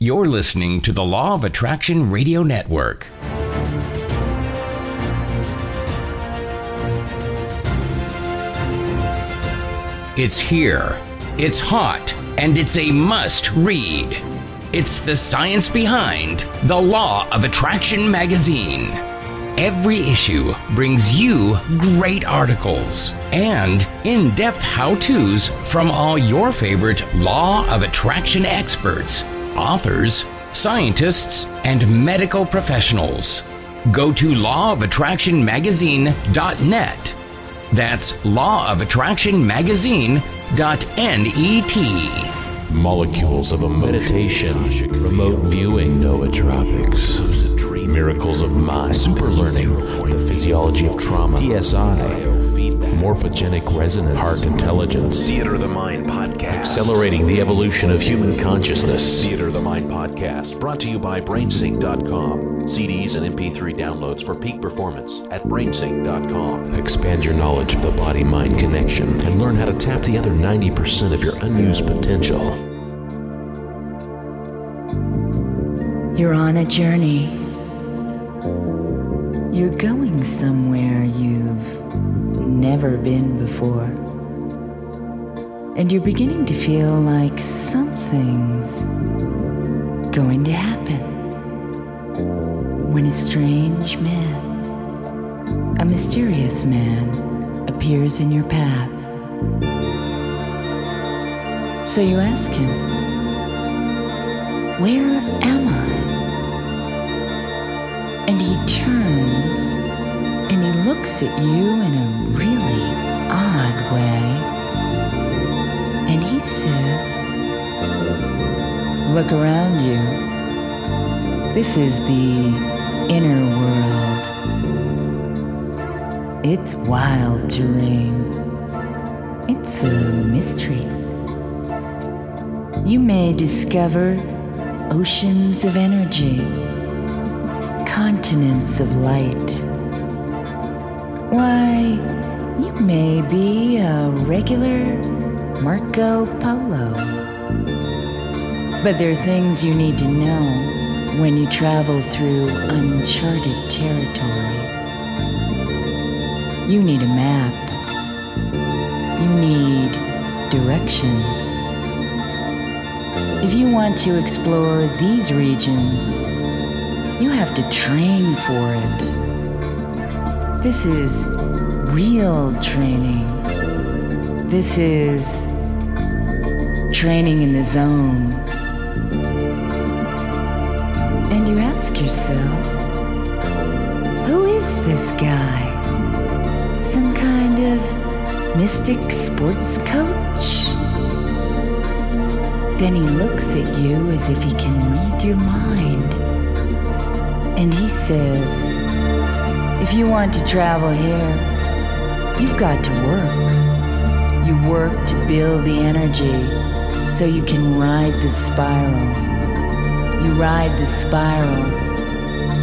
You're listening to the Law of Attraction Radio Network. It's here, it's hot, and it's a must read. It's the science behind The Law of Attraction magazine. Every issue brings you great articles and in depth how to's from all your favorite Law of Attraction experts, authors, scientists, and medical professionals. Go to lawofattractionmagazine.net that's morphogenic resonance, heart intelligence, Theater of the Mind podcast. accelerating the evolution of human consciousness. Theater of the Mind podcast brought to you by BrainSync.com. CDs and MP3 downloads for peak performance at BrainSync.com. Expand your knowledge of the body mind connection and learn how to tap the other 90% of your unused potential. You're on a journey. You're going somewhere you've never been before. And you're beginning to feel like something's going to happen. When a strange man, a mysterious man, appears in your path. So you ask him, Where am I? And he turns and he looks at you in a Look around you. This is the inner world. It's wild terrain. It's a mystery. You may discover oceans of energy continents of light. Why, you may be a regular Marco Polo. But there are things you need to know when you travel through uncharted territory. You need a map. You need directions. If you want to explore these regions, you have to train for it. This is real training. This is training in the zone. Ask yourself, who is this guy? Some kind of mystic sports coach? Then he looks at you as if he can read your mind. And he says, if you want to travel here, you've got to work. You work to build the energy so you can ride the spiral. You ride the spiral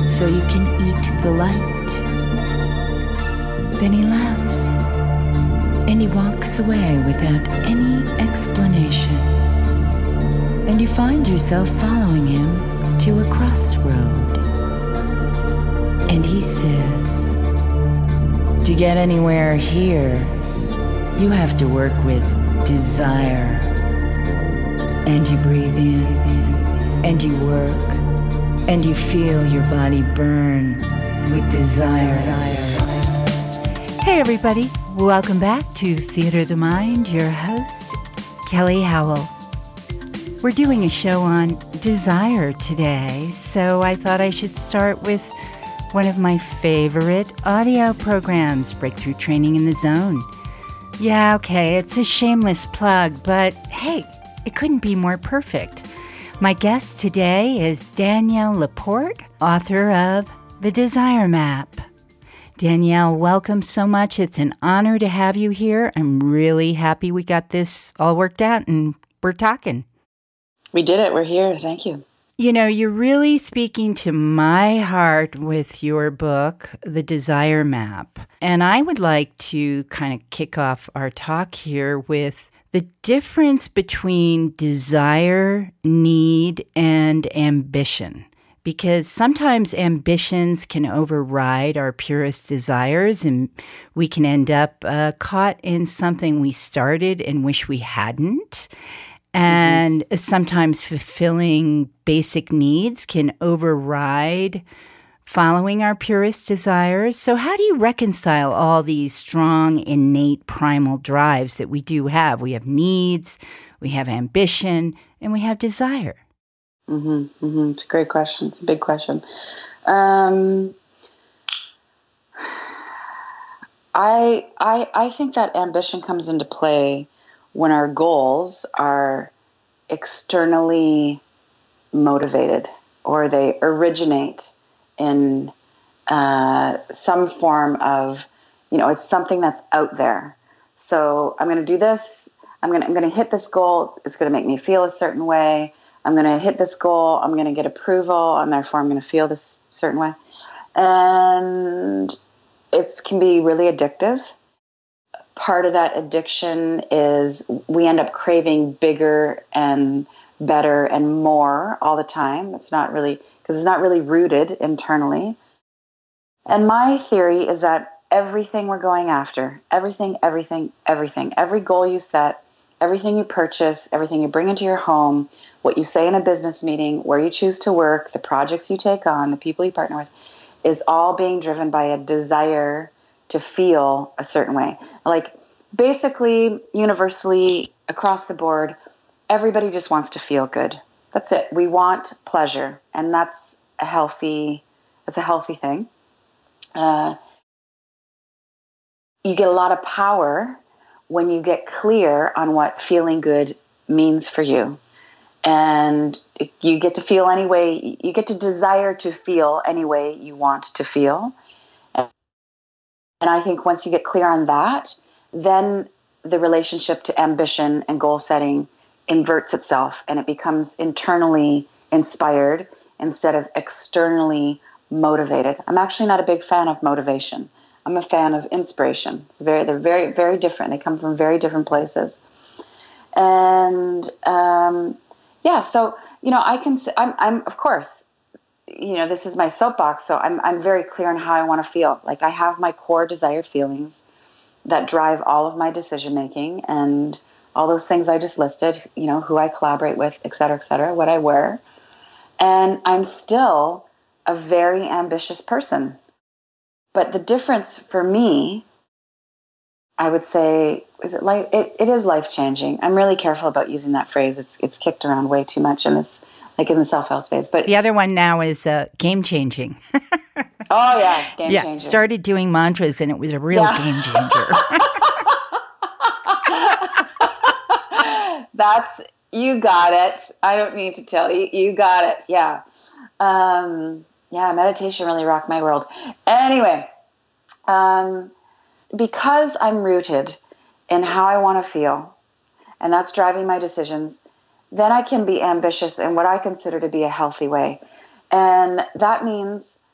so you can eat the light. Then he laughs and he walks away without any explanation. And you find yourself following him to a crossroad. And he says, to get anywhere here, you have to work with desire. And you breathe in, and you work, and you feel your body burn with desire. Hey, everybody. Welcome back to Theater of the Mind. Your host, Kelly Howell. We're doing a show on desire today, so I thought I should start with one of my favorite audio programs, Breakthrough Training in the Zone. Yeah, okay, it's a shameless plug, but hey, it couldn't be more perfect. My guest today is Danielle LaPorte, author of The Desire Map. Danielle, welcome so much. It's an honor to have you here. I'm really happy we got this all worked out and we're talking. We did it. We're here. Thank you. You know, you're really speaking to my heart with your book, The Desire Map. And I would like to kind of kick off our talk here with the difference between desire, need, and ambition. Because sometimes ambitions can override our purest desires, and we can end up uh, caught in something we started and wish we hadn't. And mm-hmm. sometimes fulfilling basic needs can override following our purest desires. So, how do you reconcile all these strong, innate primal drives that we do have? We have needs, we have ambition, and we have desire. Mm-hmm, mm-hmm. It's a great question. It's a big question. Um, I, I, I think that ambition comes into play when our goals are externally motivated or they originate in uh, some form of, you know, it's something that's out there. So I'm going to do this. I'm going to, I'm going to hit this goal. It's going to make me feel a certain way. I'm going to hit this goal. I'm going to get approval, and therefore I'm going to feel this certain way. And it can be really addictive. Part of that addiction is we end up craving bigger and better and more all the time. It's not really because it's not really rooted internally. And my theory is that everything we're going after, everything, everything, everything, every goal you set, everything you purchase, everything you bring into your home, what you say in a business meeting, where you choose to work, the projects you take on, the people you partner with, is all being driven by a desire to feel a certain way. Like basically, universally, across the board, everybody just wants to feel good. That's it. We want pleasure, and that's a healthy. That's a healthy thing. Uh, you get a lot of power when you get clear on what feeling good means for you, and you get to feel any way. You get to desire to feel any way you want to feel. And I think once you get clear on that, then the relationship to ambition and goal setting inverts itself and it becomes internally inspired instead of externally motivated. I'm actually not a big fan of motivation. I'm a fan of inspiration. It's very, they're very, very different. They come from very different places. And um, yeah, so you know, I can. I'm, I'm of course, you know, this is my soapbox. So I'm, I'm very clear on how I want to feel. Like I have my core desired feelings that drive all of my decision making, and all those things I just listed, you know, who I collaborate with, et cetera, et cetera, what I wear. And I'm still a very ambitious person. But the difference for me, I would say, is it life? It, it is life changing. I'm really careful about using that phrase. It's it's kicked around way too much in this, like in the self help space. But the other one now is uh, game changing. oh yeah, game yeah. Started doing mantras, and it was a real yeah. game changer. That's you got it. I don't need to tell you. You got it. Yeah. Um, yeah, meditation really rocked my world. Anyway, um, because I'm rooted in how I want to feel, and that's driving my decisions, then I can be ambitious in what I consider to be a healthy way. And that means,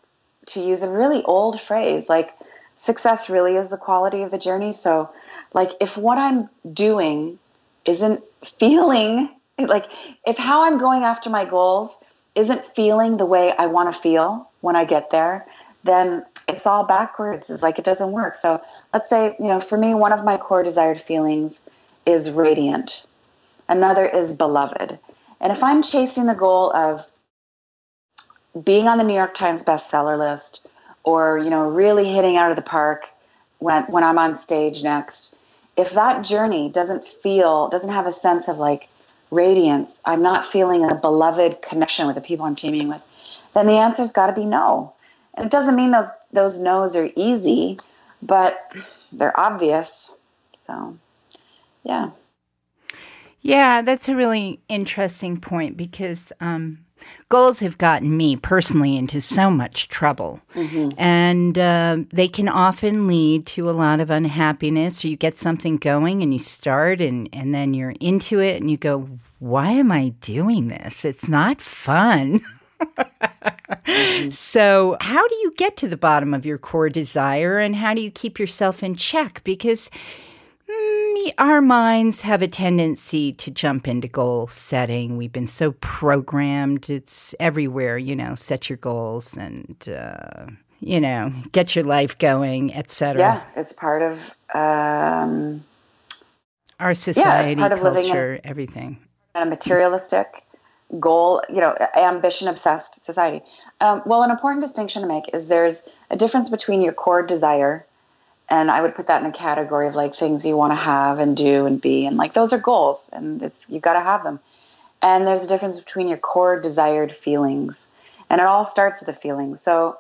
to use a really old phrase, like success really is the quality of the journey. So, like, if what I'm doing isn't feeling like if how I'm going after my goals isn't feeling the way I want to feel when I get there, then it's all backwards. It's like it doesn't work. So let's say, you know, for me, one of my core desired feelings is radiant, another is beloved. And if I'm chasing the goal of being on the New York Times bestseller list or, you know, really hitting out of the park when, when I'm on stage next, if that journey doesn't feel doesn't have a sense of like radiance i'm not feeling a beloved connection with the people i'm teaming with then the answer's got to be no. And it doesn't mean those those no's are easy but they're obvious. So yeah yeah that's a really interesting point because um, goals have gotten me personally into so much trouble. Mm-hmm. And uh, they can often lead to a lot of unhappiness, or you get something going and you start, and, and then you're into it and you go, Why am I doing this? It's not fun. so, how do you get to the bottom of your core desire and how do you keep yourself in check? Because our minds have a tendency to jump into goal setting. We've been so programmed. It's everywhere, you know, set your goals and, uh, you know, get your life going, etc. Yeah, it's part of um, our society, yeah, culture, in, everything. In a materialistic goal, you know, ambition obsessed society. Um, well, an important distinction to make is there's a difference between your core desire and I would put that in a category of like things you want to have and do and be, and like those are goals, and it's you got to have them. And there's a difference between your core desired feelings, and it all starts with the feelings. So,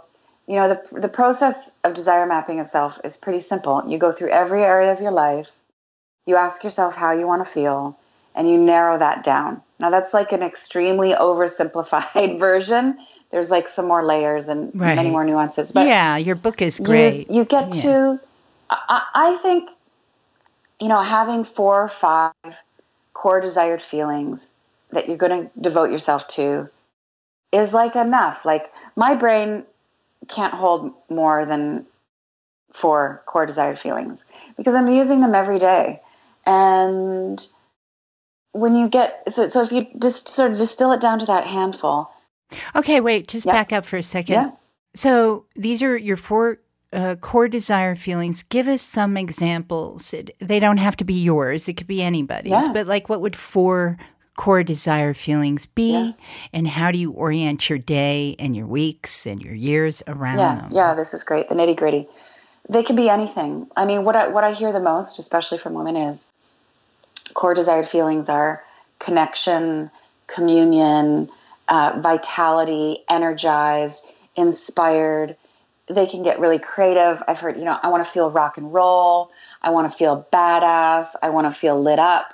you know, the the process of desire mapping itself is pretty simple. You go through every area of your life, you ask yourself how you want to feel, and you narrow that down. Now, that's like an extremely oversimplified version. There's like some more layers and right. many more nuances. But yeah, your book is great. You, you get yeah. to I, I think, you know, having four or five core desired feelings that you're going to devote yourself to is like enough. Like my brain can't hold more than four core desired feelings because I'm using them every day. And when you get so so if you just sort of distill it down to that handful. Okay, wait, just yeah. back up for a second. Yeah. So these are your four uh, core desire feelings, give us some examples. It, they don't have to be yours, it could be anybody's, yeah. but like what would four core desire feelings be? Yeah. And how do you orient your day and your weeks and your years around yeah, them? Yeah, this is great. The nitty gritty. They can be anything. I mean, what I, what I hear the most, especially from women, is core desired feelings are connection, communion, uh, vitality, energized, inspired they can get really creative. I've heard, you know, I want to feel rock and roll. I want to feel badass. I want to feel lit up,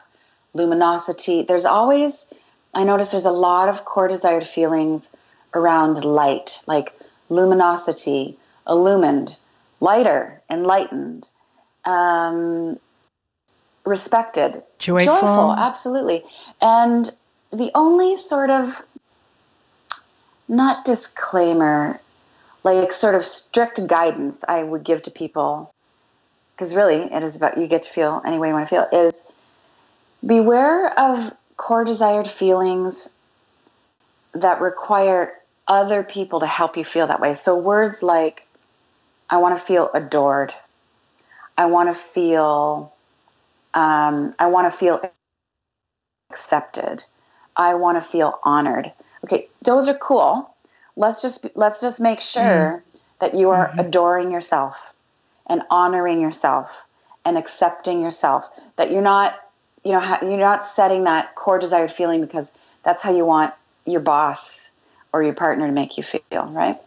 luminosity. There's always, I notice there's a lot of core desired feelings around light, like luminosity, illumined, lighter, enlightened, um, respected, joyful. joyful, absolutely. And the only sort of not disclaimer like sort of strict guidance I would give to people, because really it is about you get to feel any way you want to feel, is beware of core desired feelings that require other people to help you feel that way. So words like, I want to feel adored. I want to feel, um, I want to feel accepted. I want to feel honored. Okay, those are cool let's just let's just make sure mm. that you are mm-hmm. adoring yourself and honoring yourself and accepting yourself that you're not you know you're not setting that core desired feeling because that's how you want your boss or your partner to make you feel right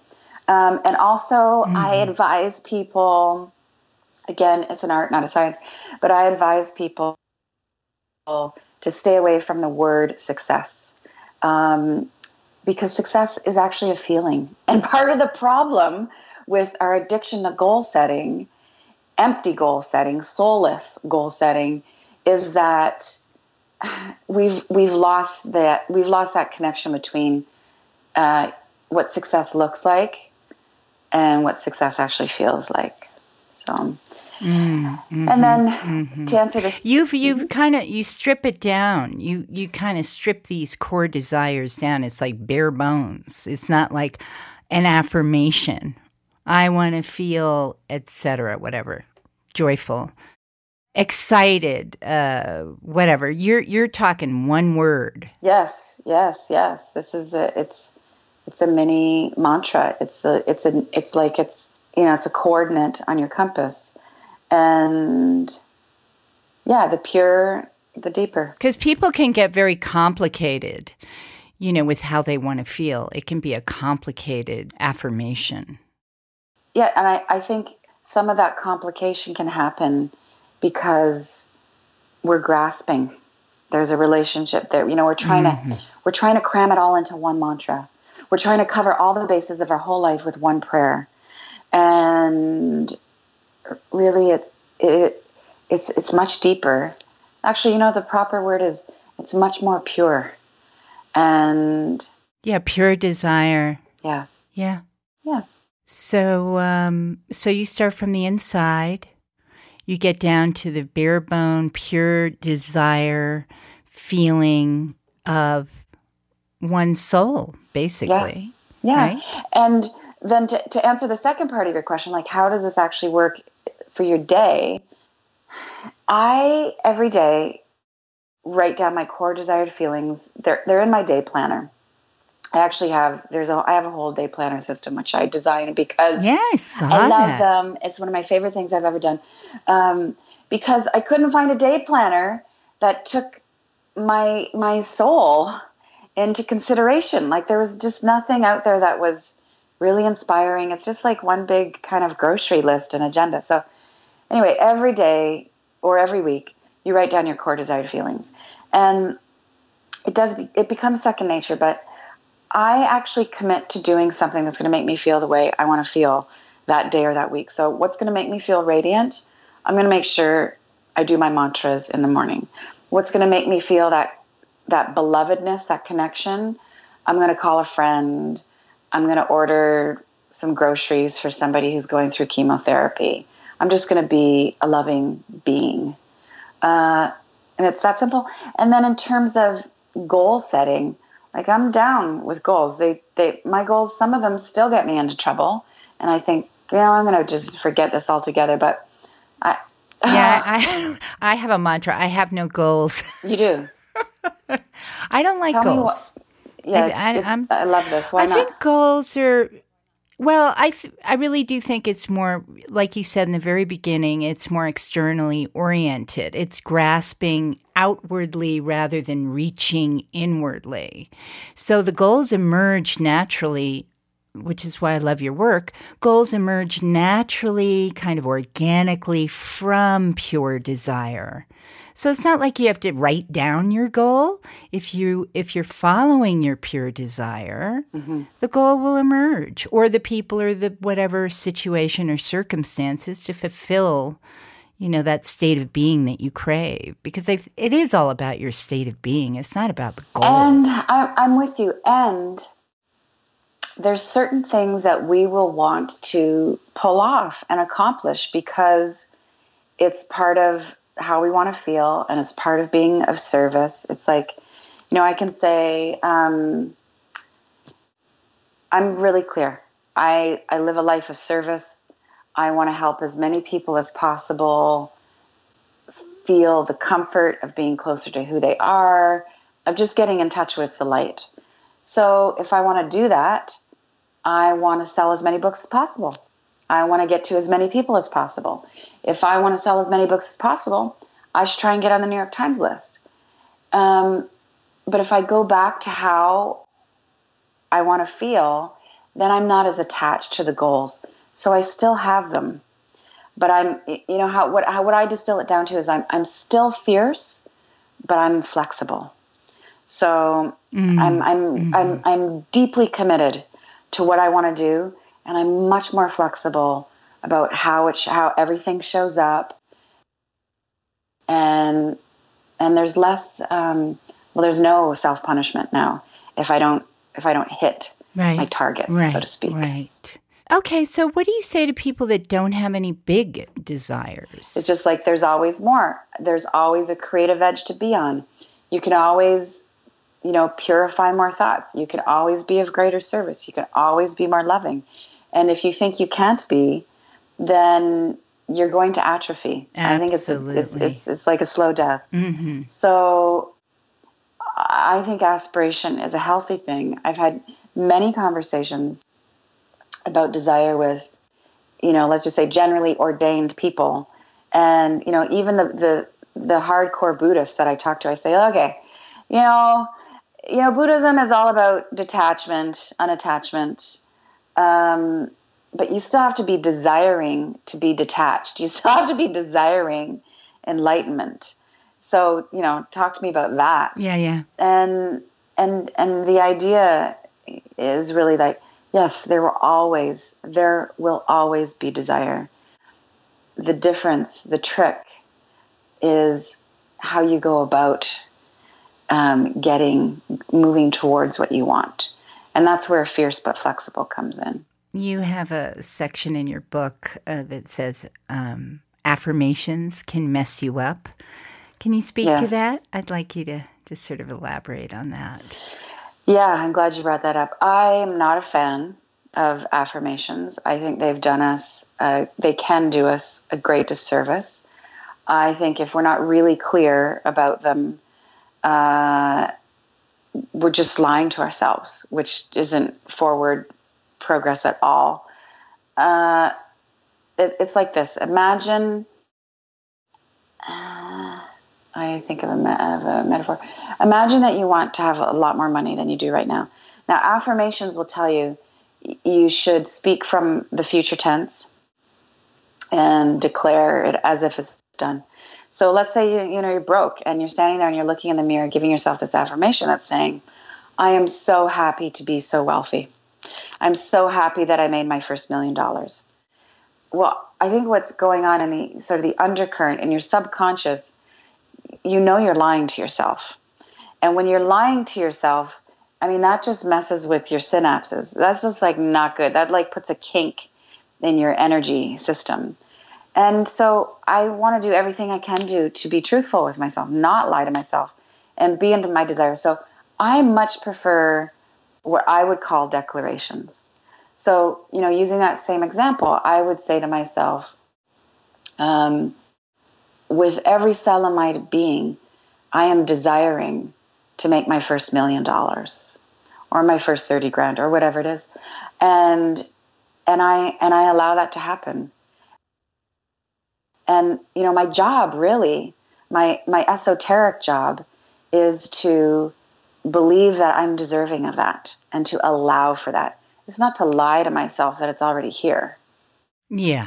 um, and also mm-hmm. i advise people again it's an art not a science but i advise people to stay away from the word success um, because success is actually a feeling. And part of the problem with our addiction to goal setting, empty goal setting, soulless goal setting, is that we've we've lost that we've lost that connection between uh, what success looks like and what success actually feels like. So Mm-hmm, and then mm-hmm. to answer this, you've you've kind of you strip it down. You you kind of strip these core desires down. It's like bare bones. It's not like an affirmation. I want to feel, etc. Whatever, joyful, excited, uh, whatever. You're you're talking one word. Yes, yes, yes. This is a it's it's a mini mantra. It's a it's a it's like it's you know it's a coordinate on your compass and yeah, the pure, the deeper. Because people can get very complicated, you know, with how they want to feel. It can be a complicated affirmation. Yeah, and I, I think some of that complication can happen because we're grasping. There's a relationship there. You know, we're trying mm-hmm. to we're trying to cram it all into one mantra. We're trying to cover all the bases of our whole life with one prayer. And really it, it it's it's much deeper. Actually, you know the proper word is it's much more pure. And yeah, pure desire. Yeah. Yeah. Yeah. So um so you start from the inside. you get down to the bare bone, pure desire feeling of one soul, basically. Yeah. yeah. Right? And then to, to answer the second part of your question, like how does this actually work for your day? I every day write down my core desired feelings. They're they're in my day planner. I actually have there's a I have a whole day planner system which I designed because yes, I love that. them. It's one of my favorite things I've ever done. Um, because I couldn't find a day planner that took my my soul into consideration. Like there was just nothing out there that was really inspiring. It's just like one big kind of grocery list and agenda. So anyway, every day or every week, you write down your core desired feelings. And it does it becomes second nature, but I actually commit to doing something that's going to make me feel the way I want to feel that day or that week. So what's going to make me feel radiant? I'm going to make sure I do my mantras in the morning. What's going to make me feel that that belovedness, that connection? I'm going to call a friend. I'm going to order some groceries for somebody who's going through chemotherapy. I'm just going to be a loving being. Uh, and it's that simple. And then in terms of goal setting, like I'm down with goals. They, they, my goals, some of them still get me into trouble. And I think, you know, I'm going to just forget this altogether. But I, yeah, I, I have a mantra. I have no goals. You do. I don't like Tell goals. Yeah, I, I, I, love this. Why I not? think goals are well, I th- I really do think it's more like you said in the very beginning, it's more externally oriented. It's grasping outwardly rather than reaching inwardly. So the goals emerge naturally, which is why I love your work. Goals emerge naturally, kind of organically from pure desire. So it's not like you have to write down your goal. If you if you're following your pure desire, mm-hmm. the goal will emerge, or the people or the whatever situation or circumstances to fulfill, you know, that state of being that you crave. Because it is all about your state of being. It's not about the goal. And I, I'm with you. And there's certain things that we will want to pull off and accomplish because it's part of how we want to feel and it's part of being of service. It's like, you know, I can say, um, I'm really clear. I, I live a life of service. I want to help as many people as possible feel the comfort of being closer to who they are, of just getting in touch with the light. So if I want to do that, I want to sell as many books as possible. I want to get to as many people as possible. If I want to sell as many books as possible, I should try and get on the New York Times list. Um, but if I go back to how I want to feel, then I'm not as attached to the goals. So I still have them. But I'm, you know, how what how what I distill it down to is I'm I'm still fierce, but I'm flexible. So mm. I'm I'm mm-hmm. I'm I'm deeply committed to what I want to do, and I'm much more flexible about how it how everything shows up, and and there's less. Um, well, there's no self punishment now if I don't if I don't hit right. my target, right. so to speak. Right. Okay, so what do you say to people that don't have any big desires? It's just like there's always more. There's always a creative edge to be on. You can always you know, purify more thoughts. You can always be of greater service. You can always be more loving. And if you think you can't be, then you're going to atrophy. Absolutely. I think it's, it's, it's, it's like a slow death. Mm-hmm. So I think aspiration is a healthy thing. I've had many conversations about desire with, you know, let's just say generally ordained people. And, you know, even the, the, the hardcore Buddhists that I talk to, I say, okay, you know, you know, Buddhism is all about detachment, unattachment. Um, but you still have to be desiring to be detached. You still have to be desiring enlightenment. So, you know, talk to me about that. Yeah, yeah. And and and the idea is really like, yes, there will always there will always be desire. The difference, the trick is how you go about um, getting moving towards what you want and that's where fierce but flexible comes in you have a section in your book uh, that says um, affirmations can mess you up. Can you speak Yes. to that? I'd like you to just sort of elaborate on that. Yeah, I'm glad you brought that up. I am not a fan of affirmations. I think they've done us, uh, they can do us a great disservice. I think if we're not really clear about them, uh, we're just lying to ourselves, which isn't forward progress at all. Uh, it, it's like this Imagine, uh, I think of a, of a metaphor. Imagine that you want to have a lot more money than you do right now. Now, affirmations will tell you you should speak from the future tense and declare it as if it's done. So let's say you you know you're broke and you're standing there and you're looking in the mirror, giving yourself this affirmation that's saying, "I am so happy to be so wealthy. I'm so happy that I made my first million dollars." Well, I think what's going on in the sort of the undercurrent in your subconscious, you know you're lying to yourself. And when you're lying to yourself, I mean that just messes with your synapses. That's just like not good. That like puts a kink in your energy system. And so I want to do everything I can do to be truthful with myself, not lie to myself, and be into my desires. So I much prefer what I would call declarations. So, you know, using that same example, I would say to myself, um, with every cell my being, I am desiring to make my first million dollars or my first 30 grand or whatever it is. And and I and I allow that to happen. And you know, my job really, my my esoteric job is to believe that I'm deserving of that and to allow for that. It's not to lie to myself that it's already here. Yeah.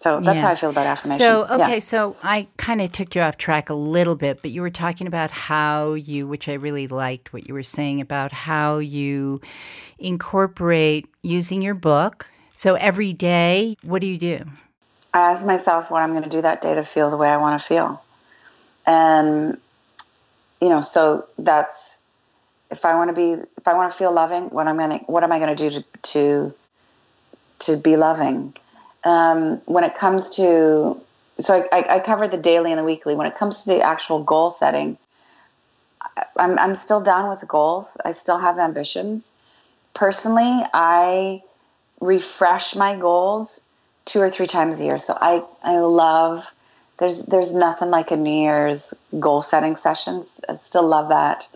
So that's Yeah. how I feel about affirmations. So, Yeah. okay, so I kind of took you off track a little bit, but you were talking about how you, which I really liked what you were saying about how you incorporate using your book. So every day, what do you do? I ask myself what I'm going to do that day to feel the way I want to feel. And, you know, so that's, if I want to be, if I want to feel loving, what I'm going to, what am I going to do to, to, to be loving? Um, when it comes to, so I, I, I covered the daily and the weekly. When it comes to the actual goal setting, I'm, I'm still down with goals. I still have ambitions. Personally, I refresh my goals two or three times a year. So I, I love there's there's nothing like a New Year's goal setting sessions. I still love that.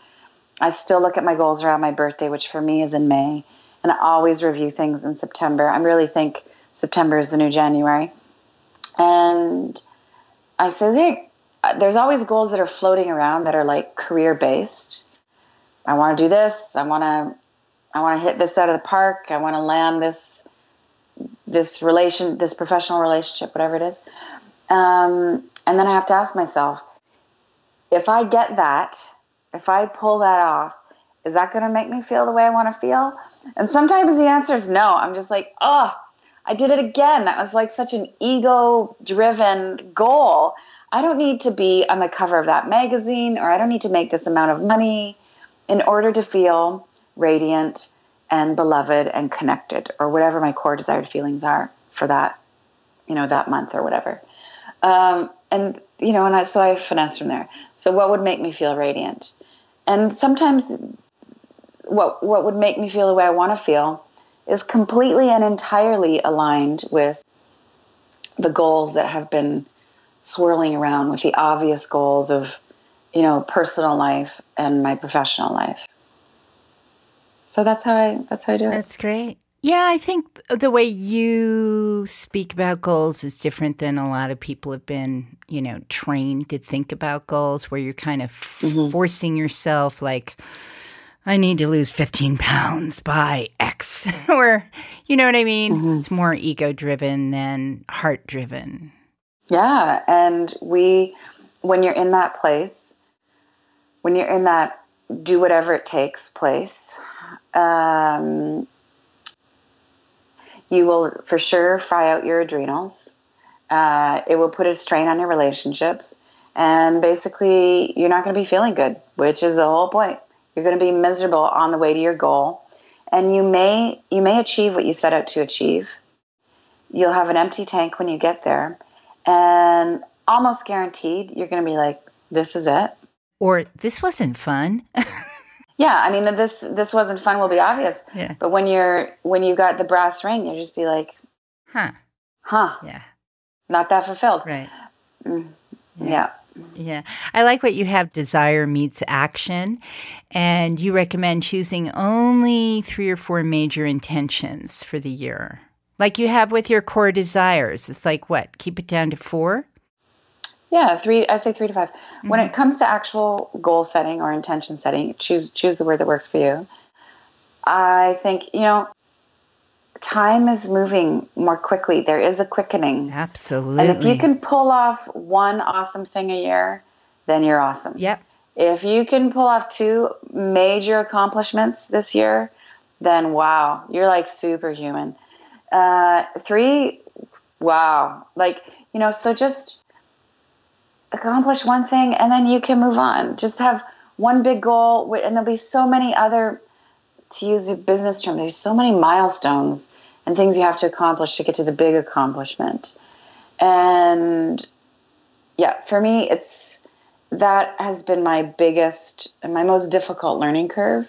I still look at my goals around my birthday, which for me is in May, and I always review things in September. I really think September is the new January. And I say, hey, uh, there's always goals that are floating around that are like career based. I want to do this. I want to I want to hit this out of the park. I want to land this this relation, this professional relationship, whatever it is. Um, and then I have to ask myself, if I get that, if I pull that off, is that going to make me feel the way I want to feel? And sometimes the answer is no. I'm just like, oh, I did it again. That was like such an ego driven goal. I don't need to be on the cover of that magazine or I don't need to make this amount of money in order to feel radiant and beloved and connected or whatever my core desired feelings are for that you know that month or whatever. Um, and you know and I, so i finesse from there. So what would make me feel radiant? And sometimes what what would make me feel the way i want to feel is completely and entirely aligned with the goals that have been swirling around with the obvious goals of you know personal life and my professional life so that's how I that's how I do it. That's great. Yeah, I think the way you speak about goals is different than a lot of people have been, you know, trained to think about goals, where you're kind of Mm-hmm. forcing yourself, like, I need to lose 15 pounds by X, or, you know what I mean? Mm-hmm. It's more ego driven than heart driven. Yeah, and we when you're in that place, when you're in that do whatever it takes place, um, you will for sure fry out your adrenals. Uh, it will put a strain on your relationships, and basically, you're not going to be feeling good, which is the whole point. You're going to be miserable on the way to your goal, and you may you may achieve what you set out to achieve. You'll have an empty tank when you get there, and almost guaranteed you're going to be like, this is it. Or this wasn't fun. yeah, I mean this this wasn't fun will be obvious. Yeah. But when you're when you got the brass ring, you just be like, huh. Huh. Yeah. Not that fulfilled. Right. Mm, yeah. Yeah. I like what you have desire meets action. And you recommend choosing only three or four major intentions for the year. Like you have with your core desires. It's like what? Keep it down to four? Yeah, three. I say three to 5 mm-hmm. When it comes to actual goal setting or intention setting, choose choose the word that works for you. I think you know, time is moving more quickly. There is a quickening. Absolutely. And if you can pull off one awesome thing a year, then you're awesome. Yep. If you can pull off two major accomplishments this year, then wow, you're like superhuman. Uh, three, wow, like you know, so just accomplish one thing and then you can move on. Just have one big goal, and there'll be so many other, to use a business term, there's so many milestones and things you have to accomplish to get to the big accomplishment. And yeah, for me, it's that has been my biggest and my most difficult learning curve.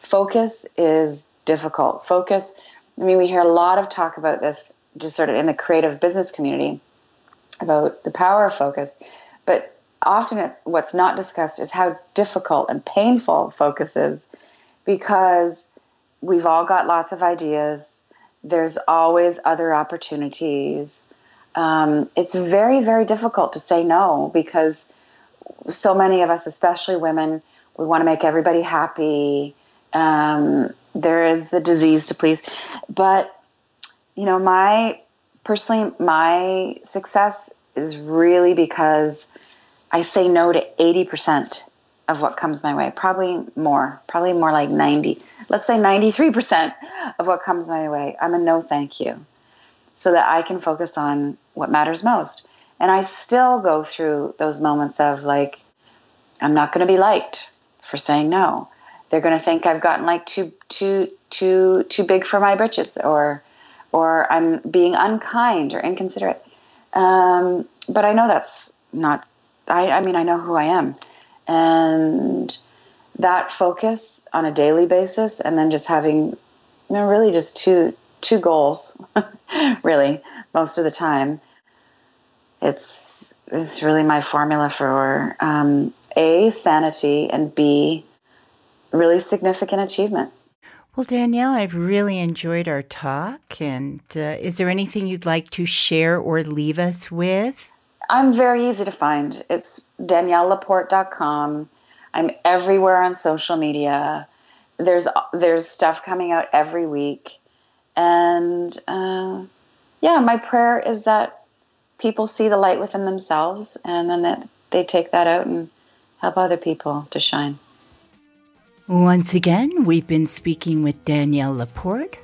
Focus is difficult. Focus, I mean, we hear a lot of talk about this just sort of in the creative business community about the power of focus. But often it, what's not discussed is how difficult and painful focus is because we've all got lots of ideas. There's always other opportunities. Um, it's very, very difficult to say no because so many of us, especially women, we want to make everybody happy. Um, there is the disease to please. But, you know, my personally, my success is really because I say no to 80% of what comes my way. Probably more, probably more like 90. Let's say 93% of what comes my way. I'm a no thank you so that I can focus on what matters most. And I still go through those moments of like, I'm not going to be liked for saying no. They're going to think I've gotten like too, too, too, too big for my britches or, or I'm being unkind or inconsiderate. Um, but I know that's not, I, I mean, I know who I am. And that focus on a daily basis and then just having, you know, really just two, two goals, really, most of the time. It's, it's really my formula for um, A, sanity, and B, really significant achievement. Well, Danielle, I've really enjoyed our talk. And uh, is there anything you'd like to share or leave us with? I'm very easy to find. It's daniellelaporte.com. I'm everywhere on social media. There's there's stuff coming out every week, and uh, yeah, my prayer is that people see the light within themselves, and then that they take that out and help other people to shine. Once again, we've been speaking with Danielle LaPorte,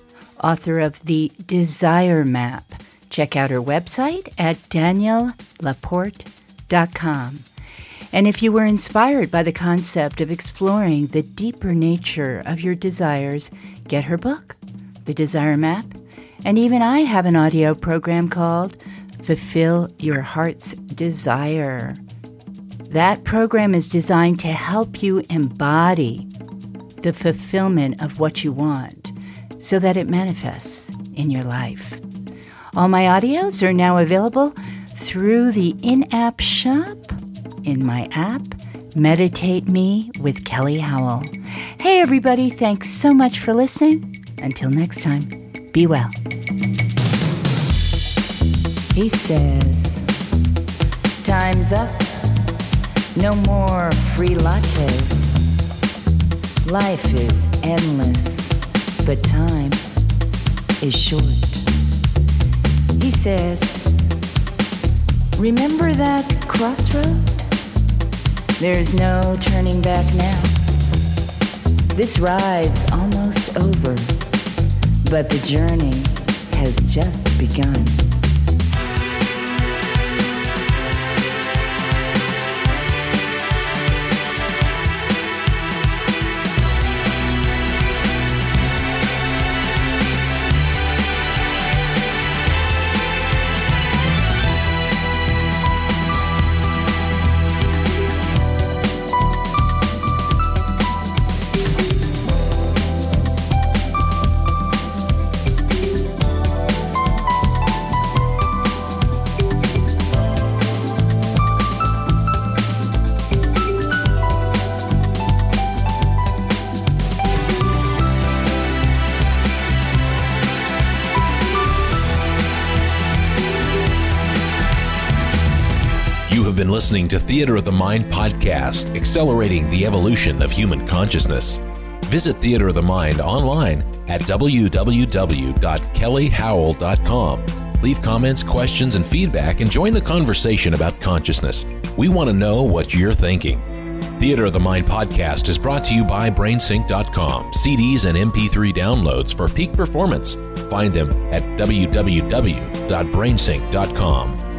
author of The Desire Map. Check out her website at daniellelaporte.com. And if you were inspired by the concept of exploring the deeper nature of your desires, get her book, The Desire Map. And even I have an audio program called Fulfill Your Heart's Desire. That program is designed to help you embody the fulfillment of what you want so that it manifests in your life. All my audios are now available through the in app shop in my app, Meditate Me with Kelly Howell. Hey, everybody, thanks so much for listening. Until next time, be well. He says, Time's up. No more free lattes. Life is endless, but time is short. He says, Remember that crossroad? There's no turning back now. This ride's almost over, but the journey has just begun. Listening to Theater of the Mind podcast, accelerating the evolution of human consciousness. Visit Theater of the Mind online at www.kellyhowell.com. Leave comments, questions, and feedback and join the conversation about consciousness. We want to know what you're thinking. Theater of the Mind podcast is brought to you by BrainSync.com, CDs and MP3 downloads for peak performance. Find them at www.brainsync.com.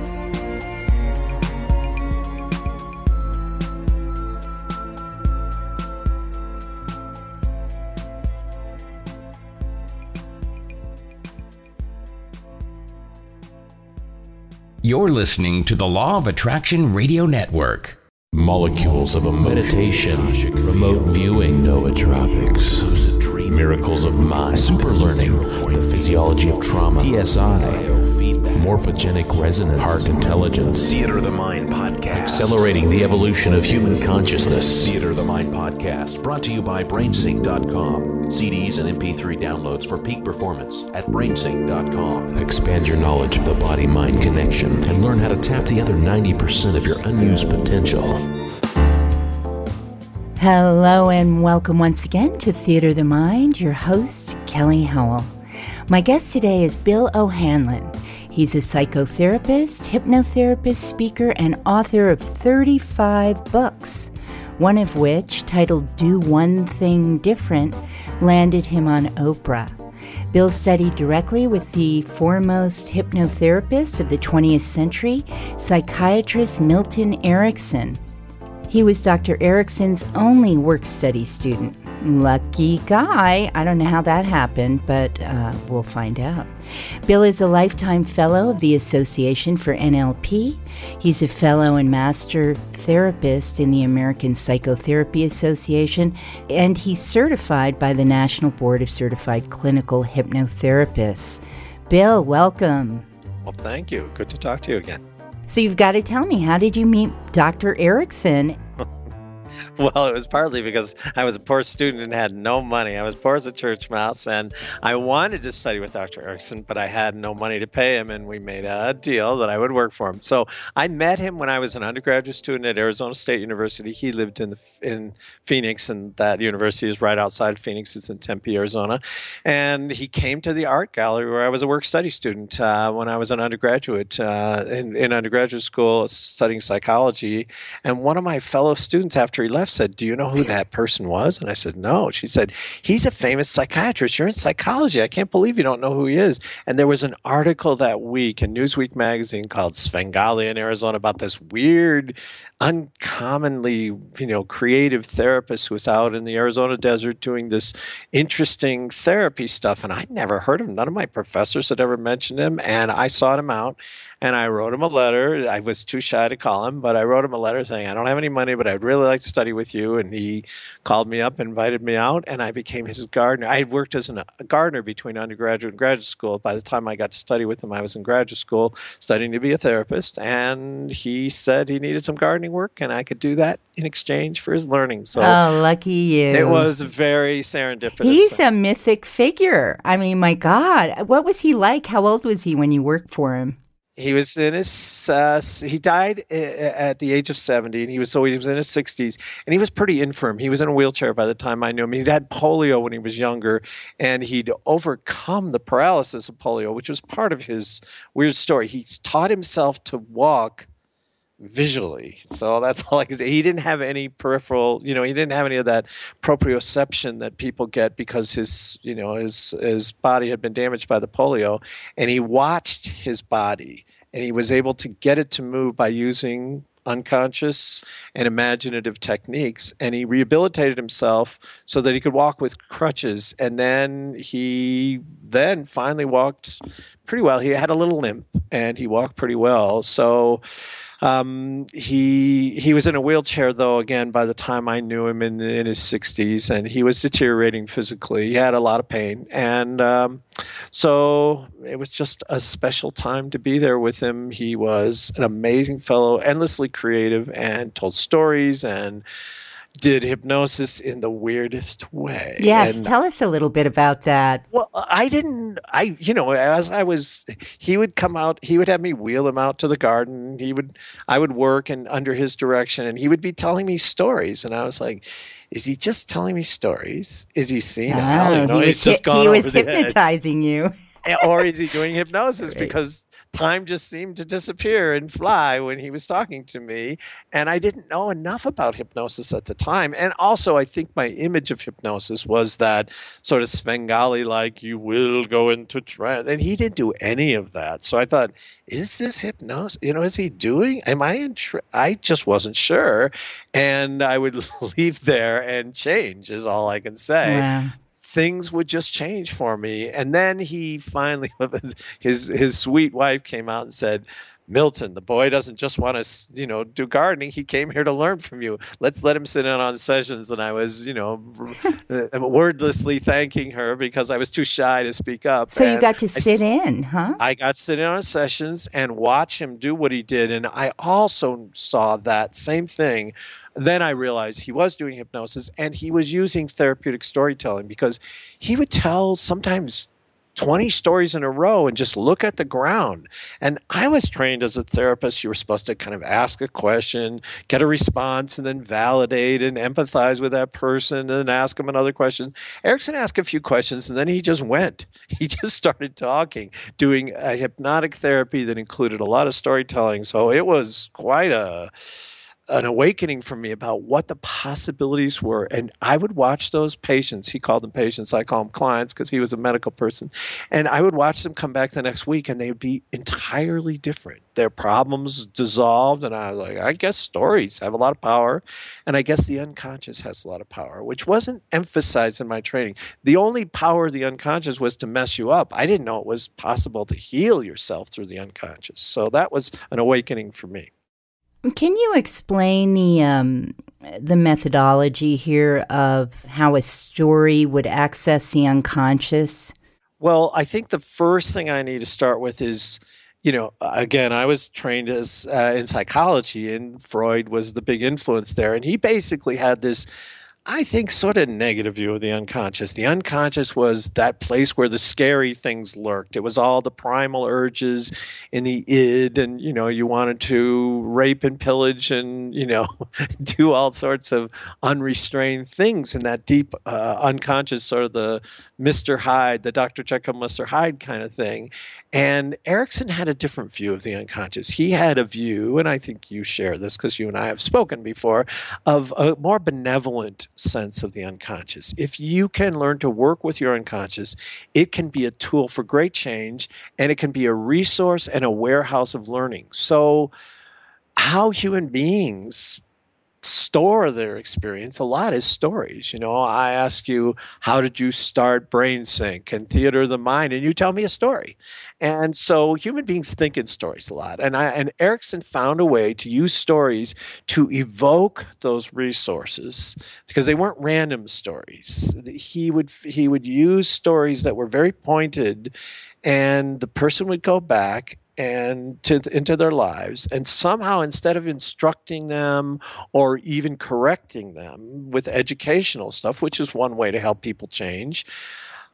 You're listening to the Law of Attraction Radio Network. Molecules of a meditation, remote viewing, nootropics, miracles of mind, super learning, the physiology of trauma, PSI, morphogenic resonance, heart intelligence, Theater of the Mind podcast. accelerating the evolution of human consciousness. Theater of the Mind podcast brought to you by BrainSync.com. CDs and MP3 downloads for peak performance at BrainSync.com. Expand your knowledge of the body mind connection and learn how to tap the other 90% of your unused potential. Hello and welcome once again to Theater of the Mind, your host, Kelly Howell. My guest today is Bill O'Hanlon. He's a psychotherapist, hypnotherapist, speaker, and author of 35 books, one of which, titled Do One Thing Different, landed him on Oprah. Bill studied directly with the foremost hypnotherapist of the 20th century, psychiatrist Milton Erickson. He was Dr. Erickson's only work study student. Lucky guy. I don't know how that happened, but uh, we'll find out. Bill is a lifetime fellow of the Association for NLP. He's a fellow and master therapist in the American Psychotherapy Association, and he's certified by the National Board of Certified Clinical Hypnotherapists. Bill, welcome. Well, thank you. Good to talk to you again. So you've got to tell me, how did you meet Dr. Erickson Well, it was partly because I was a poor student and had no money. I was poor as a church mouse, and I wanted to study with Dr. Erickson, but I had no money to pay him, and we made a deal that I would work for him. So I met him when I was an undergraduate student at Arizona State University. He lived in the, in Phoenix, and that university is right outside Phoenix. It's in Tempe, Arizona, and he came to the art gallery where I was a work study student uh, when I was an undergraduate uh, in, in undergraduate school studying psychology. And one of my fellow students, he left, said, Do you know who that person was? And I said, No. She said, He's a famous psychiatrist. You're in psychology. I can't believe you don't know who he is. And there was an article that week in Newsweek magazine called Svengali in Arizona about this weird, uncommonly, you know, creative therapist who was out in the Arizona desert doing this interesting therapy stuff. And I'd never heard of him. None of my professors had ever mentioned him. And I sought him out and I wrote him a letter. I was too shy to call him, but I wrote him a letter saying, I don't have any money, but I'd really like to study with you. And he called me up, invited me out, and I became his gardener. I had worked as an, a gardener between undergraduate and graduate school. By the time I got to study with him, I was in graduate school studying to be a therapist. And he said he needed some gardening work, and I could do that in exchange for his learning. So Oh, lucky you. it was very serendipitous. He's a mythic figure. I mean, my God. What was he like? How old was he when you worked for him? He was in his uh, he died at the age of 70 and he was so he was in his 60s and he was pretty infirm. He was in a wheelchair by the time i knew him. He'd had polio when he was younger and he'd overcome the paralysis of polio which was part of his weird story. He taught himself to walk visually. So that's all i can say. He didn't have any peripheral you know he didn't have any of that proprioception that people get because his you know his his body had been damaged by the polio and he watched his body and he was able to get it to move by using unconscious and imaginative techniques and he rehabilitated himself so that he could walk with crutches and then he then finally walked pretty well. He had a little limp and he walked pretty well. So um, he he was in a wheelchair though. Again, by the time I knew him in in his 60s, and he was deteriorating physically. He had a lot of pain, and um, so it was just a special time to be there with him. He was an amazing fellow, endlessly creative, and told stories and did hypnosis in the weirdest way. Yes, And tell us a little bit about that. well, I didn't. I, you know, as I was, he would come out. He would have me wheel him out to the garden. He would, I would work and under his direction, and he would be telling me stories. And I was like, "Is he just telling me stories? Is he senile? Oh, know, he he's was, just gone he was the edge." hypnotizing you. or is he doing hypnosis Right. because time just seemed to disappear and fly when he was talking to me and i didn't know enough about hypnosis at the time and also i think my image of hypnosis was that sort of svengali like you will go into trance and he didn't do any of that so i thought is this hypnosis you know is he doing am i in tr-? i just wasn't sure and i would leave there and change is all i can say Wow. Things would just change for me. And then he finally, his his sweet wife came out and said, Milton, the boy doesn't just want to, you know, do gardening. He came here to learn from you. Let's let him sit in on sessions. And I was, you know, uh, wordlessly thanking her because I was too shy to speak up. So you got to sit s- in, huh? I got to sit in on sessions and watch him do what he did. And I also saw that same thing. Then I realized he was doing hypnosis and he was using therapeutic storytelling because he would tell sometimes 20 stories in a row and just look at the ground. And I was trained as a therapist. You were supposed to kind of ask a question, get a response, and then validate and empathize with that person and then ask them another question. Erickson asked a few questions and then he just went. He just started talking, doing a hypnotic therapy that included a lot of storytelling. So it was quite a an awakening for me about what the possibilities were. And I would watch those patients. He called them patients. I call them clients because he was a medical person. And I would watch them come back the next week and they would be entirely different. Their problems dissolved. And I was like, I guess stories have a lot of power. And I guess the unconscious has a lot of power, which wasn't emphasized in my training. The only power of the unconscious was to mess you up. I didn't know it was possible to heal yourself through the unconscious. So that was an awakening for me. Can you explain the um, the methodology here of how a story would access the unconscious? Well, I think the first thing I need to start with is, you know, again, I was trained as uh, in psychology, and Freud was the big influence there, and he basically had this. I think sort of negative view of the unconscious. The unconscious was that place where the scary things lurked. It was all the primal urges in the id, and you know, you wanted to rape and pillage and you know, do all sorts of unrestrained things in that deep uh, unconscious, sort of the Mr. Hyde, the Dr. Jekyll, Mr. Hyde kind of thing. And Erickson had a different view of the unconscious. He had a view, and I think you share this because you and I have spoken before, of a more benevolent sense of the unconscious. If you can learn to work with your unconscious, it can be a tool for great change and it can be a resource and a warehouse of learning. So, how human beings store their experience. A lot is stories you know. I ask you how did you start brain sync and theater of the mind? And you tell me a story. And so human beings think in stories a lot. And i and erickson found a way to use stories to evoke those resources because they weren't random stories. He would he would use stories that were very pointed and the person would go back and to into their lives and somehow instead of instructing them or even correcting them with educational stuff which is one way to help people change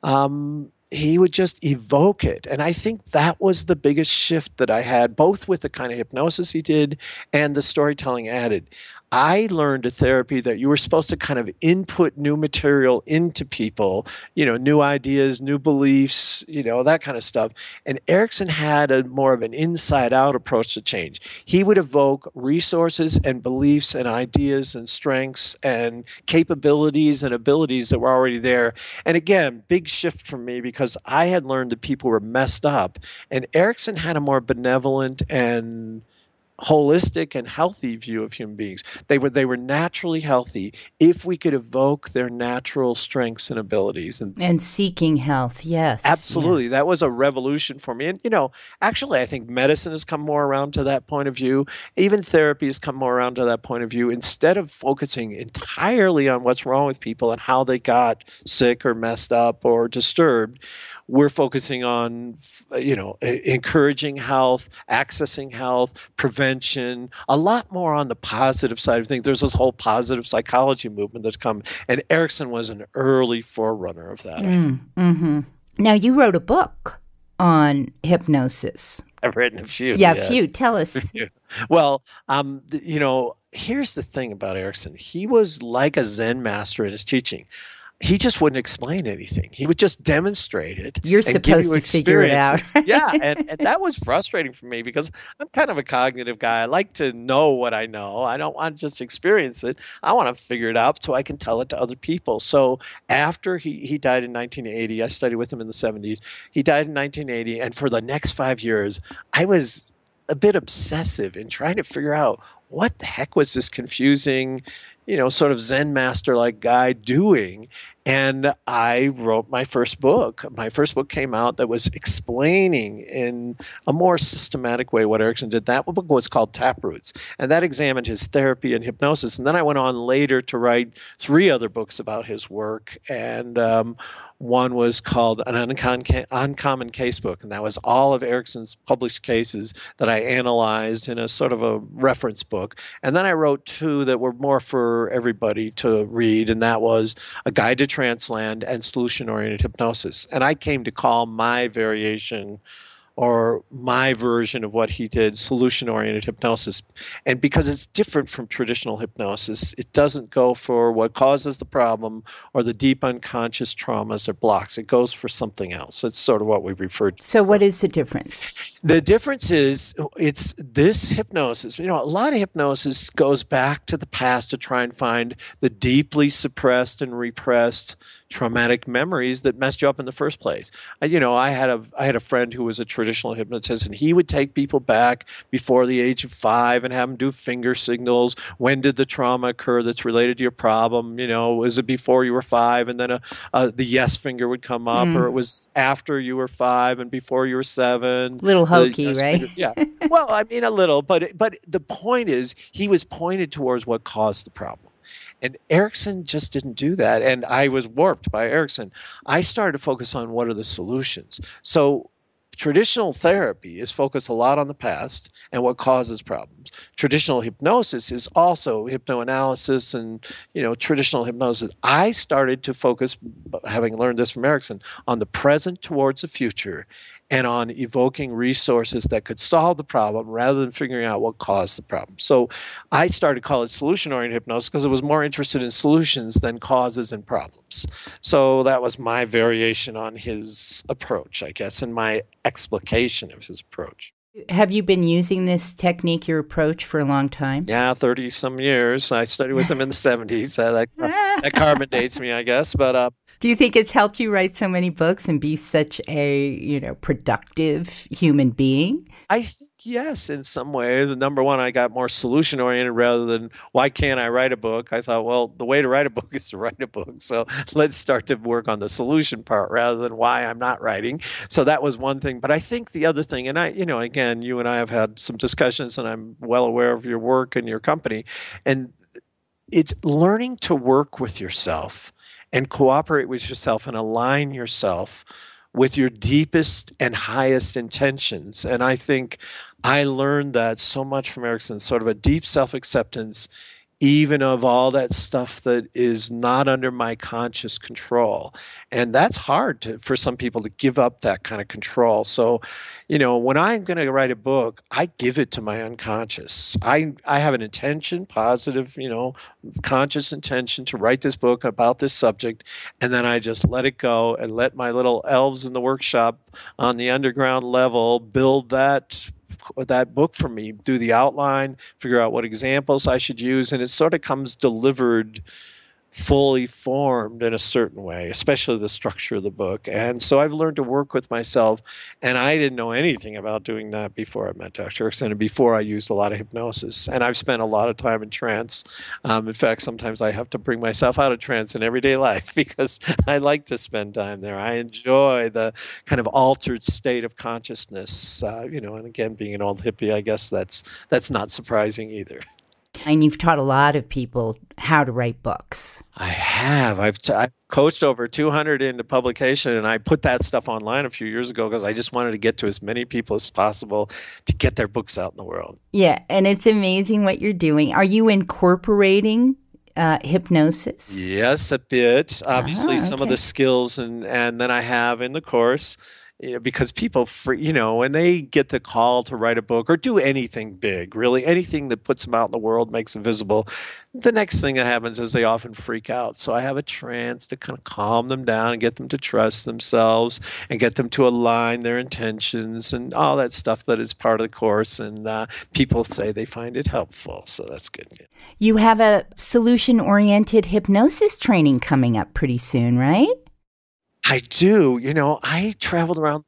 um, he would just evoke it. And i think that was the biggest shift that i had both with the kind of hypnosis he did and the storytelling added I learned a therapy that you were supposed to kind of input new material into people, you know, new ideas, new beliefs, you know, that kind of stuff. And Erickson had a more of an inside out approach to change. He would evoke resources and beliefs and ideas and strengths and capabilities and abilities that were already there. And again, big shift for me because I had learned that people were messed up. And Erickson had a more benevolent and holistic and healthy view of human beings. They were they were naturally healthy if we could evoke their natural strengths and abilities. And And seeking health, yes. absolutely, that was a revolution for me. And you know, actually, I think medicine has come more around to that point of view. Even therapy has come more around to that point of view. Instead of focusing entirely on what's wrong with people and how they got sick or messed up or disturbed, we're focusing on you know encouraging health, accessing health, prevention, a lot more on the positive side of things. There's this whole positive psychology movement that's come, and Erickson was an early forerunner of that. Mm, hmm Now, you wrote a book on hypnosis. I've written a few. Yeah, a few. Tell us. well, um, you know, here's the thing about Erickson. He was like a Zen master in his teaching he just wouldn't explain anything. He would just demonstrate it. You're supposed you to figure it out. yeah, and, and that was frustrating for me because I'm kind of a cognitive guy. I like to know what I know. I don't want to just experience it. I want to figure it out so I can tell it to other people. So after he, he died in 1980, I studied with him in the 70s. He died in 1980, and for the next five years, I was a bit obsessive in trying to figure out what the heck was this confusing you know, sort of Zen master like guy doing. And I wrote my first book. My first book came out that was explaining in a more systematic way what Erickson did. That book was called Taproots, and that examined his therapy and hypnosis. And then I went on later to write three other books about his work. And um, one was called an uncommon case book, and that was all of Erickson's published cases that I analyzed in a sort of a reference book. And then I wrote two that were more for everybody to read, and that was A Guide to Tranceland and Solution Oriented Hypnosis. And I came to call my variation or my version of what he did, solution oriented hypnosis. And because it's different from traditional hypnosis, it doesn't go for what causes the problem or the deep unconscious traumas or blocks. It goes for something else. It's sort of what we refer to. So, what is the difference? The difference is it's this hypnosis. You know, a lot of hypnosis goes back to the past to try and find the deeply suppressed and repressed traumatic memories that messed you up in the first place. I, you know, I had a I had a friend who was a traditional hypnotist, and he would take people back before the age of five and have them do finger signals. When did the trauma occur that's related to your problem? You know, was it before you were five, and then a, a the yes finger would come up, mm. or it was after you were five and before you were seven? Little hokey, right? Finger, yeah. well, I mean, a little, but but the point is, he was pointed towards what caused the problem. And Erickson just didn't do that. And I was warped by Erickson. I started to focus on what are the solutions. So traditional therapy is focused a lot on the past and what causes problems. Traditional hypnosis is also hypnoanalysis and you know traditional hypnosis. I started to focus, having learned this from Erickson, on the present towards the future and on evoking resources that could solve the problem rather than figuring out what caused the problem. So I started calling it solution oriented hypnosis because I was more interested in solutions than causes and problems. So that was my variation on his approach, I guess, and my explication of his approach. Have you been using this technique, your approach, for a long time? Yeah, 30 some years. I studied with them in the 70s. Uh, that, that carbon dates me, I guess. But uh, do you think it's helped you write so many books and be such a, you know, productive human being? I think yes, in some ways. Number one, I got more solution oriented rather than why can't I write a book? I thought, well, the way to write a book is to write a book. So let's start to work on the solution part rather than why I'm not writing. So that was one thing. But I think the other thing, and I, you know, again, you and I have had some discussions, and I'm well aware of your work and your company, and it's learning to work with yourself and cooperate with yourself and align yourself with your deepest and highest intentions. And I think I learned that so much from Erickson, sort of a deep self acceptance even of all that stuff that is not under my conscious control. And that's hard to, for some people to give up that kind of control. So you know when i'm going to write a book i give it to my unconscious. I i have an intention positive you know conscious intention to write this book about this subject and then i just let it go and let my little elves in the workshop on the underground level build that that book for me, do the outline, figure out what examples I should use, and it sort of comes delivered fully formed in a certain way, especially the structure of the book. And so I've learned to work with myself, and I didn't know anything about doing that before I met Dr. Erickson and before I used a lot of hypnosis. And I've spent a lot of time in trance. Um, in fact, sometimes I have to bring myself out of trance in everyday life because I like to spend time there. I enjoy the kind of altered state of consciousness, uh, you know. And again, being an old hippie, I guess that's that's not surprising either. And you've taught a lot of people how to write books. I have. I've, t- I've coached over 200 into publication, and I put that stuff online a few years ago because I just wanted to get to as many people as possible to get their books out in the world. Yeah, and it's amazing what you're doing. Are you incorporating uh, hypnosis? Yes, a bit. Obviously, Ah, some of the skills, and and then I have in the course. You know, because people, you know, when they get the call to write a book or do anything big, really anything that puts them out in the world, makes them visible, the next thing that happens is they often freak out. So I have a trance to kind of calm them down and get them to trust themselves and get them to align their intentions and all that stuff that is part of the course. And uh, people say they find it helpful, so that's good. You have a solution oriented hypnosis training coming up pretty soon, right? I do. You know, I traveled around.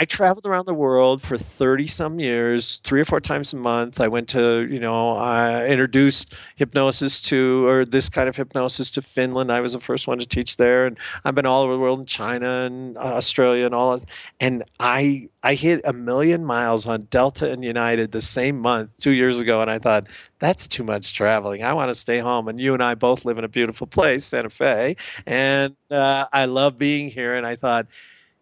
I traveled around the world for 30 some years, three or four times a month. I went to, you know, I introduced hypnosis to, or this kind of hypnosis to Finland. I was the first one to teach there. And I've been all over the world in China and uh, Australia and all. That. And I, I hit a million miles on Delta and United the same month two years ago. And I thought, that's too much traveling. I want to stay home. And you and I both live in a beautiful place, Santa Fe. And uh, I love being here. And I thought,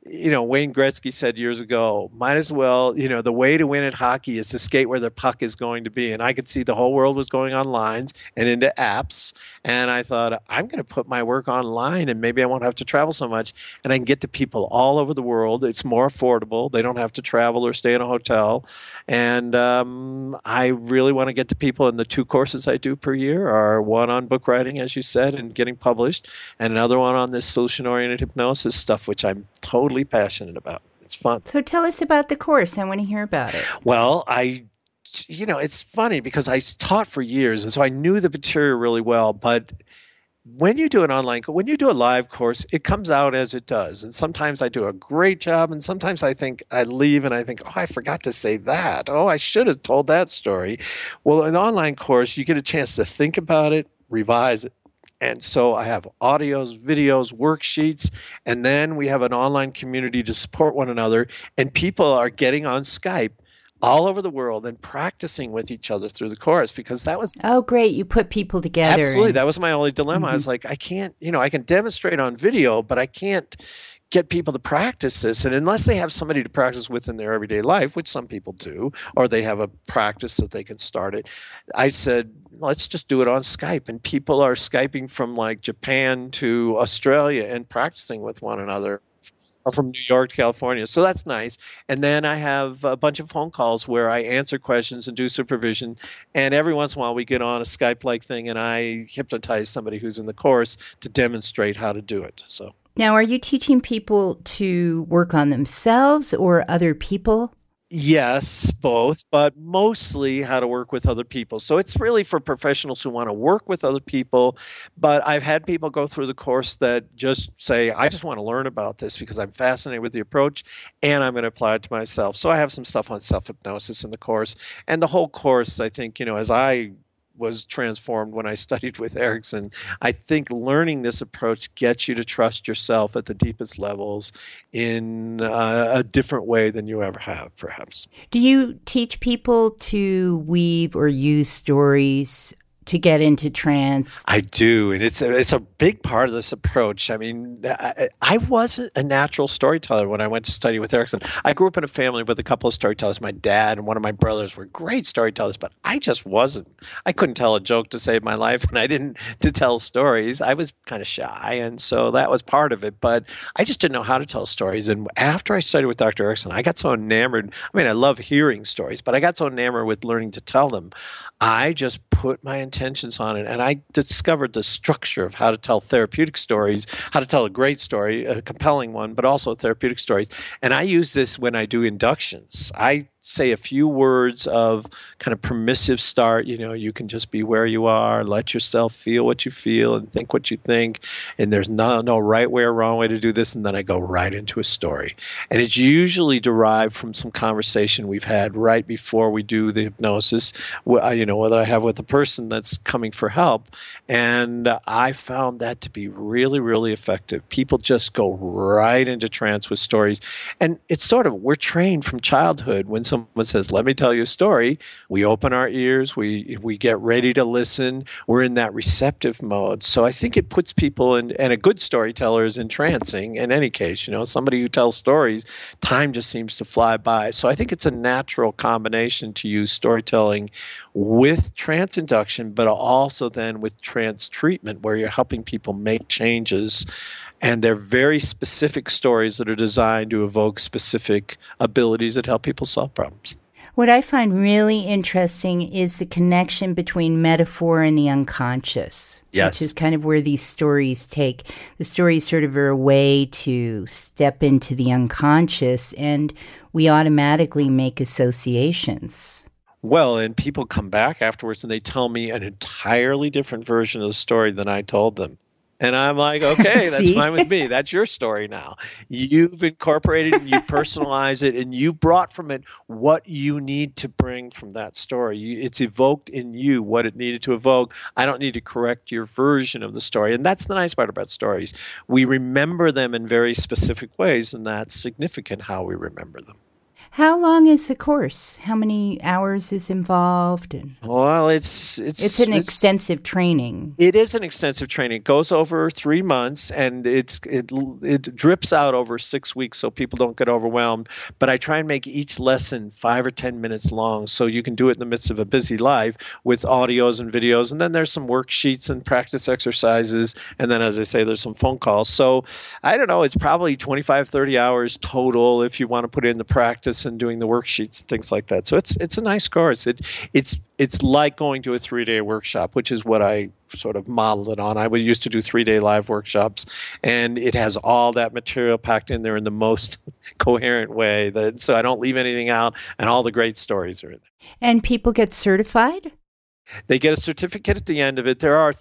you know, Wayne Gretzky said years ago, might as well, you know, the way to win at hockey is to skate where the puck is going to be. And I could see the whole world was going on lines and into apps. And I thought, I'm going to put my work online and maybe I won't have to travel so much. And I can get to people all over the world. It's more affordable. They don't have to travel or stay in a hotel. And um, I really want to get to people. And the two courses I do per year are one on book writing, as you said, and getting published, and another one on this solution oriented hypnosis stuff, which I'm totally passionate about. It's fun. So tell us about the course. I want to hear about it. Well, I, you know, it's funny because I taught for years, and so I knew the material really well. But when you do an online, when you do a live course, it comes out as it does. And sometimes I do a great job, and sometimes I think I leave and I think, oh, I forgot to say that. Oh, I should have told that story. Well, an online course, you get a chance to think about it, revise it. And so I have audios, videos, worksheets, and then we have an online community to support one another. And people are getting on Skype all over the world and practicing with each other through the course because that was Oh, great. You put people together. absolutely and- that was my only dilemma. I was mm-hmm. like, I can't, you know, I can demonstrate on video, but I can't get people to practice this. And unless they have somebody to practice with in their everyday life, which some people do, or they have a practice that they can start it, I said, let's just do it on Skype. And people are Skyping from like Japan to Australia and practicing with one another. Or from New York to California. So that's nice. And then I have a bunch of phone calls where I answer questions and do supervision. And every once in a while we get on a Skype like thing and I hypnotize somebody who's in the course to demonstrate how to do it. So Now, are you teaching people to work on themselves or other people? Yes, both, but mostly how to work with other people. So it's really for professionals who want to work with other people. But I've had people go through the course that just say, I just want to learn about this because I'm fascinated with the approach and I'm going to apply it to myself. So I have some stuff on self hypnosis in the course. And the whole course, I think, you know, as I was transformed when I studied with Erickson. I think learning this approach gets you to trust yourself at the deepest levels in uh, a different way than you ever have, perhaps. Do you teach people to weave or use stories to get into trance? I do, and it's a, it's a big part of this approach. I mean, I, I wasn't a natural storyteller when I went to study with Erickson. I grew up in a family with a couple of storytellers. My dad and one of my brothers were great storytellers, but I just wasn't. I couldn't tell a joke to save my life, and I didn't to tell stories. I was kind of shy, and so that was part of it. But I just didn't know how to tell stories. And after I studied with Dr. Erickson, I got so enamored. I mean, I love hearing stories, but I got so enamored with learning to tell them. I just put my intentions on it and I discovered the structure of how to tell therapeutic stories, how to tell a great story, a compelling one, but also therapeutic stories. And I use this when I do inductions. I say a few words of kind of permissive start. You know, you can just be where you are, let yourself feel what you feel and think what you think. And there's no, no right way or wrong way to do this. And then I go right into a story. And it's usually derived from some conversation we've had right before we do the hypnosis, uh, you know, whether I have with the person that's coming for help. And I found that to be really, really effective. People just go right into trance with stories. And it's sort of, we're trained from childhood when some someone says, "Let me tell you a story," we open our ears, we we get ready to listen. We're in that receptive mode. So I think it puts people in, and a good storyteller is entrancing. In any case, you know, somebody who tells stories, time just seems to fly by. So I think it's a natural combination to use storytelling with trance induction, but also then with trance treatment, where you're helping people make changes and they're very specific stories that are designed to evoke specific abilities that help people solve problems. What I find really interesting is the connection between metaphor and the unconscious. Yes. Which is kind of where these stories take. The stories sort of are a way to step into the unconscious, and we automatically make associations. Well, and people come back afterwards and they tell me an entirely different version of the story than I told them. And I'm like, okay, that's fine with me. That's your story now. You've incorporated and you personalize it and you brought from it what you need to bring from that story. You, it's evoked in you what it needed to evoke. I don't need to correct your version of the story. And that's the nice part about stories. We remember them in very specific ways, and that's significant how we remember them. How long is the course? How many hours is involved? And well, it's it's it's an it's, extensive training. It is an extensive training. It goes over three months, and it's it it drips out over six weeks, so people don't get overwhelmed. But I try and make each lesson five or ten minutes long, so you can do it in the midst of a busy life with audios and videos. And then there's some worksheets and practice exercises, and then as I say, there's some phone calls. So I don't know. It's probably 25, 30 hours total if you want to put in the practice and doing the worksheets and things like that. So it's it's a nice course. It it's it's like going to a three day workshop, which is what I sort of modeled it on. I would used to do three day live workshops, and it has all that material packed in there in the most coherent way. That so I don't leave anything out, and all the great stories are in there. And people get certified. They get a certificate at the end of it. There are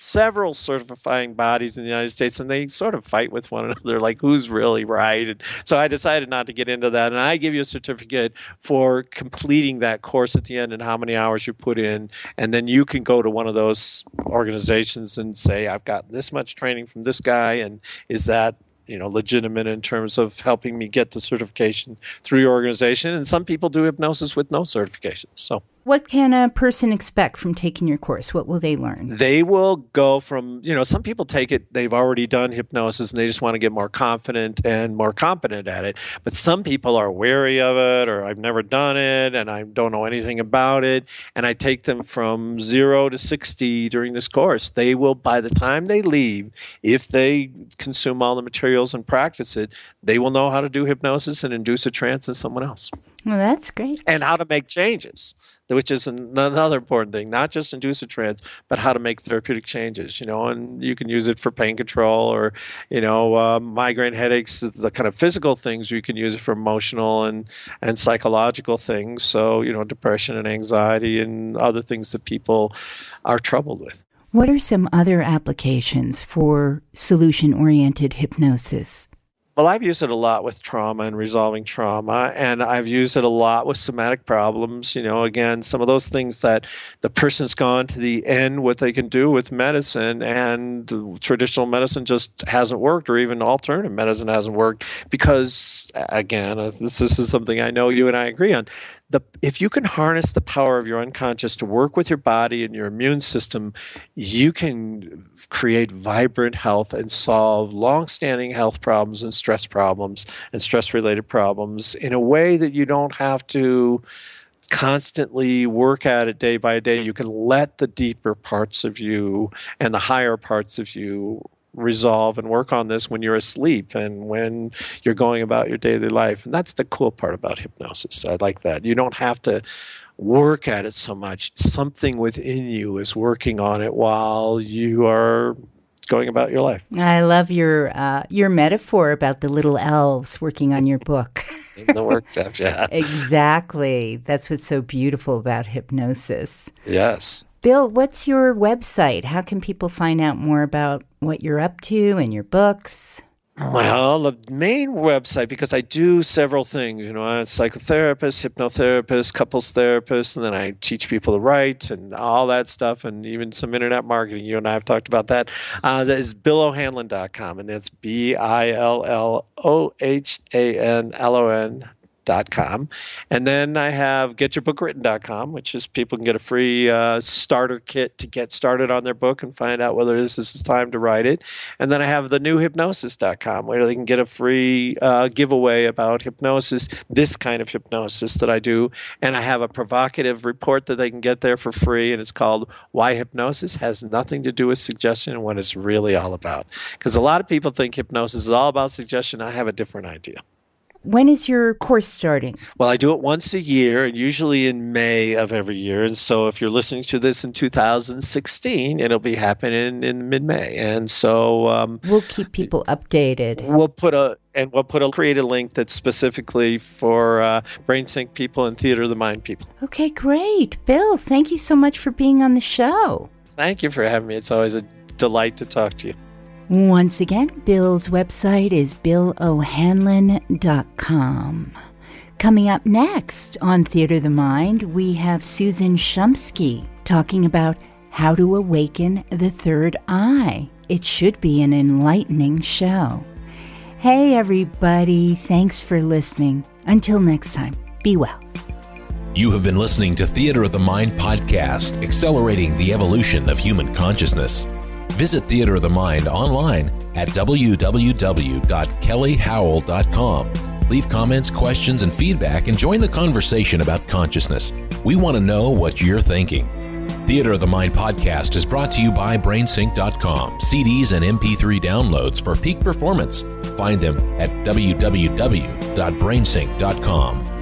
several certifying bodies in the United States, and they sort of fight with one another, like who's really right. And so I decided not to get into that. And I give you a certificate for completing that course at the end and how many hours you put in, and then you can go to one of those organizations and say, "I've got this much training from this guy," and is that you know legitimate in terms of helping me get the certification through your organization and some people do hypnosis with no certifications so what can a person expect from taking your course? What will they learn? They will go from, you know, some people take it, they've already done hypnosis and they just want to get more confident and more competent at it. But some people are wary of it or I've never done it and I don't know anything about it. And I take them from zero to 60 during this course. They will, by the time they leave, if they consume all the materials and practice it, they will know how to do hypnosis and induce a trance in someone else. Well, that's great. And how to make changes, which is another important thing, not just trance, but how to make therapeutic changes, you know, and you can use it for pain control or, you know, uh, migraine headaches, the kind of physical things. You can use it for emotional and, and psychological things. So, you know, depression and anxiety and other things that people are troubled with. What are some other applications for solution oriented hypnosis? Well, I've used it a lot with trauma and resolving trauma, and I've used it a lot with somatic problems. You know, again, some of those things that the person's gone to the end what they can do with medicine, and traditional medicine just hasn't worked, or even alternative medicine hasn't worked because, again, uh, this, this is something I know you and I agree on the if you can harness the power of your unconscious to work with your body and your immune system, you can create vibrant health and solve long-standing health problems and stress problems and stress-related problems in a way that you don't have to constantly work at it day by day. You can let the deeper parts of you and the higher parts of you resolve and work on this when you're asleep and when you're going about your daily life. And that's the cool part about hypnosis. I like that. You don't have to work at it so much. Something within you is working on it while you are going about your life. I love your uh, your metaphor about the little elves working on your book. In the workshop, yeah. exactly. That's what's so beautiful about hypnosis. Yes. Bill, what's your website? How can people find out more about what you're up to and your books? Well, the main website, because I do several things, you know, I'm a psychotherapist, hypnotherapist, couples therapist, and then I teach people to write and all that stuff, and even some internet marketing. You and I have talked about that. Uh, that is billohanlon.com, and that's B I L L O H A N L O N brainsync.com. And then I have getyourbook.written.com, which is people can get a free uh, starter kit to get started on their book and find out whether this is the time to write it. And then I have the newhypnosis.com, where they can get a free uh, giveaway about hypnosis, this kind of hypnosis that I do. And I have a provocative report that they can get there for free, and it's called Why Hypnosis Has Nothing to Do with Suggestion and What It's Really All About. Because a lot of people think hypnosis is all about suggestion. I have a different idea. When is your course starting? Well, I do it once a year, and usually in May of every year. And so, if you're listening to this in 2016, it'll be happening in mid-May. And so, um, we'll keep people updated. We'll put a and we'll put a create a link that's specifically for uh, BrainSync people and Theater of the Mind people. Okay, great, Bill. Thank you so much for being on the show. Thank you for having me. It's always a delight to talk to you. Once again, Bill's website is billohanlon.com. Coming up next on Theater of the Mind, we have Susan Shumsky talking about how to awaken the third eye. It should be an enlightening show. Hey, everybody, thanks for listening. Until next time, be well. You have been listening to Theater of the Mind podcast, accelerating the evolution of human consciousness. Visit Theater of the Mind online at www.kellyhowell.com. Leave comments, questions, and feedback and join the conversation about consciousness. We want to know what you're thinking. Theater of the Mind podcast is brought to you by BrainSync.com, CDs and MP3 downloads for peak performance. Find them at www.brainsync.com.